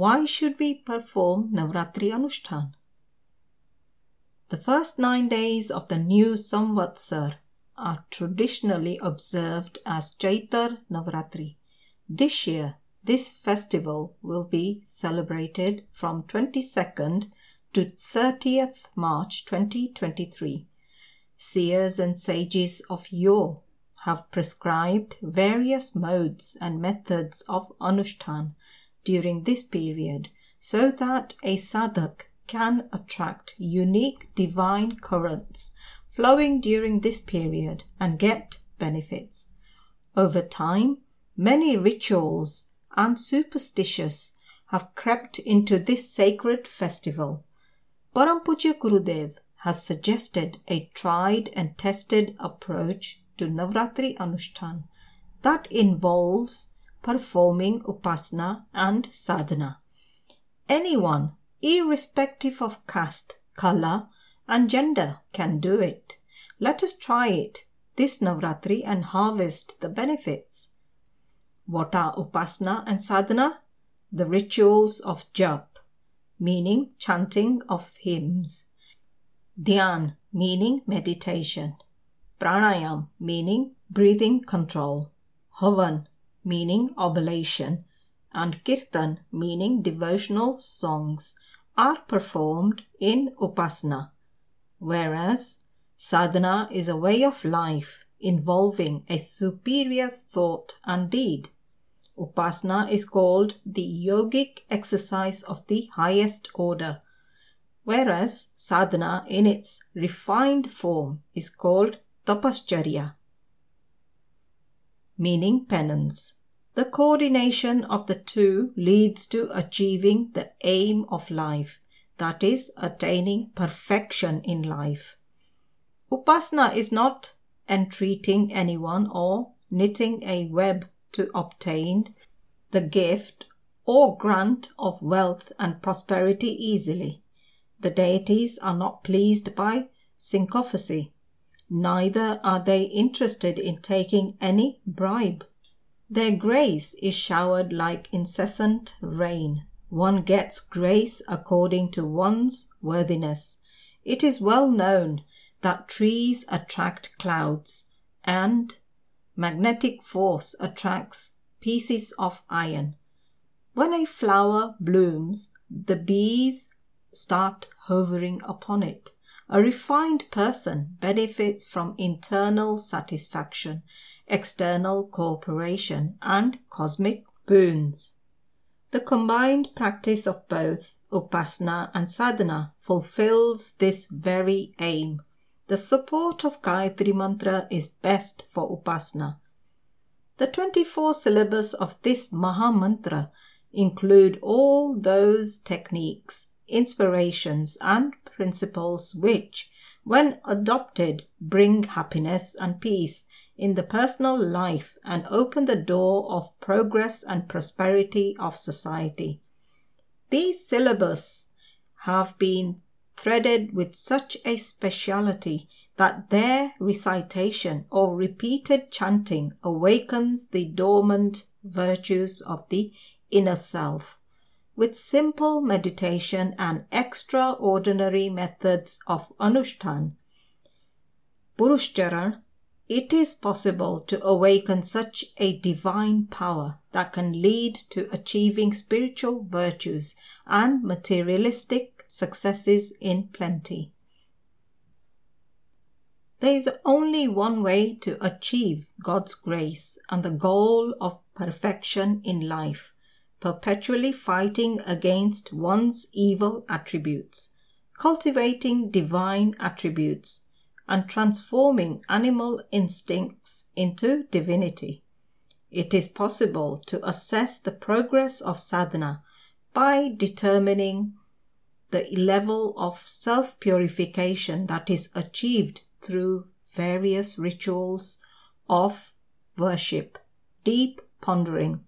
Why should we perform Navratri Anushthan? The first nine days of the new Samvatsar are traditionally observed as Chaitar Navratri. This year, this festival will be celebrated from 22nd to 30th March 2023. Seers and sages of yore have prescribed various modes and methods of Anushthan during this period so that a sadhak can attract unique divine currents flowing during this period and get benefits. Over time, many rituals and superstitions have crept into this sacred festival. Param Pujya Gurudev has suggested a tried and tested approach to Navratri Anushthan that involves performing upasana and sadhana. Anyone, irrespective of caste, color, and gender, can do it. Let us try it this Navratri and harvest the benefits. What are upasana and sadhana? The rituals of jap, meaning chanting of hymns. Dhyan, meaning meditation. Pranayam, meaning breathing control. Havan, meaning oblation, and kirtan, meaning devotional songs, are performed in upasana, whereas sadhana is a way of life involving a superior thought and deed. Upasana is called the yogic exercise of the highest order, whereas sadhana in its refined form is called tapascharya meaning penance. The coordination of the two leads to achieving the aim of life, that is, attaining perfection in life. Upasana is not entreating anyone or knitting a web to obtain the gift or grant of wealth and prosperity easily. The deities are not pleased by sycophancy neither are they interested in taking any bribe. Their grace is showered like incessant rain. One gets grace according to one's worthiness. It is well known that trees attract clouds, and magnetic force attracts pieces of iron. When a flower blooms, the bees start hovering upon it. A refined person benefits from internal satisfaction, external cooperation, and cosmic boons. The combined practice of both upasana and sadhana fulfills this very aim. The support of Gayatri Mantra is best for upasana. The 24 syllables of this Maha Mantra include all those techniques, inspirations, and principles which, when adopted, bring happiness and peace in the personal life and open the door of progress and prosperity of society. These syllables have been threaded with such a speciality that their recitation or repeated chanting awakens the dormant virtues of the inner self with simple meditation and extraordinary methods of Anushthan, Purushcharan, it is possible to awaken such a divine power that can lead to achieving spiritual virtues and materialistic successes in plenty. There is only one way to achieve God's grace and the goal of perfection in life perpetually fighting against one's evil attributes, cultivating divine attributes, and transforming animal instincts into divinity. It is possible to assess the progress of sadhana by determining the level of self purification that is achieved through various rituals of worship, deep pondering,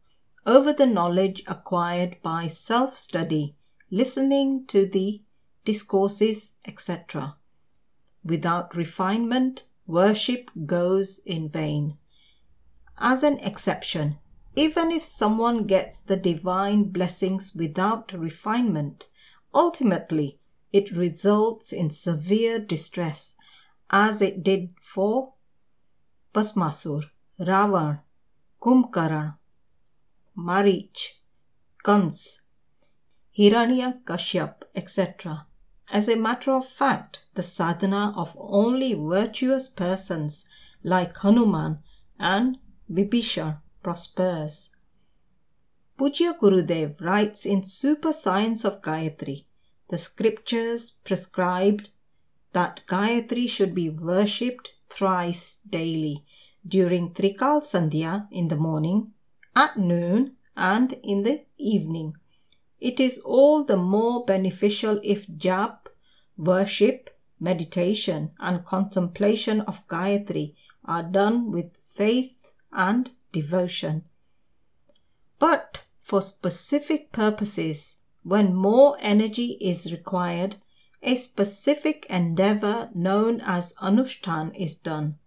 over the knowledge acquired by self study, listening to the discourses, etc. Without refinement, worship goes in vain. As an exception, even if someone gets the divine blessings without refinement, ultimately it results in severe distress, as it did for Bhasmasur, Ravan, Kumbhkarna, Marich, Kans, Hiranya Kashyap, etc. As a matter of fact, the sadhana of only virtuous persons like Hanuman and Vibhishan prospers. Pujya Gurudev writes in Super Science of Gayatri, the scriptures prescribed that Gayatri should be worshipped thrice daily during Trikal Sandhya in the morning, at noon, and in the evening. It is all the more beneficial if jap, worship, meditation, and contemplation of Gayatri are done with faith and devotion. But for specific purposes, when more energy is required, a specific endeavor known as Anushthan is done.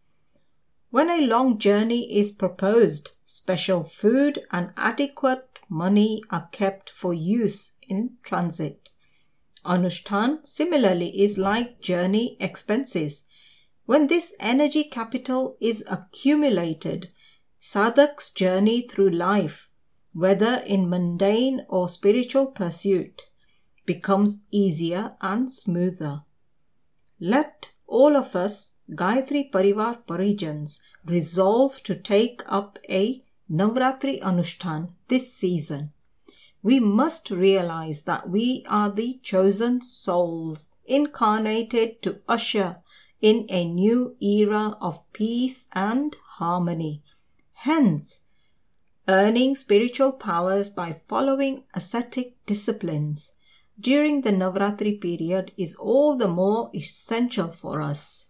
When a long journey is proposed, special food and adequate money are kept for use in transit. Anushthan similarly is like journey expenses. When this energy capital is accumulated, Sadhak's journey through life, whether in mundane or spiritual pursuit, becomes easier and smoother. Let all of us, Gayatri Parivar Parijans, resolve to take up a Navratri Anushthan this season. We must realize that we are the chosen souls incarnated to usher in a new era of peace and harmony Hence, earning spiritual powers by following ascetic disciplines during the Navratri period is all the more essential for us.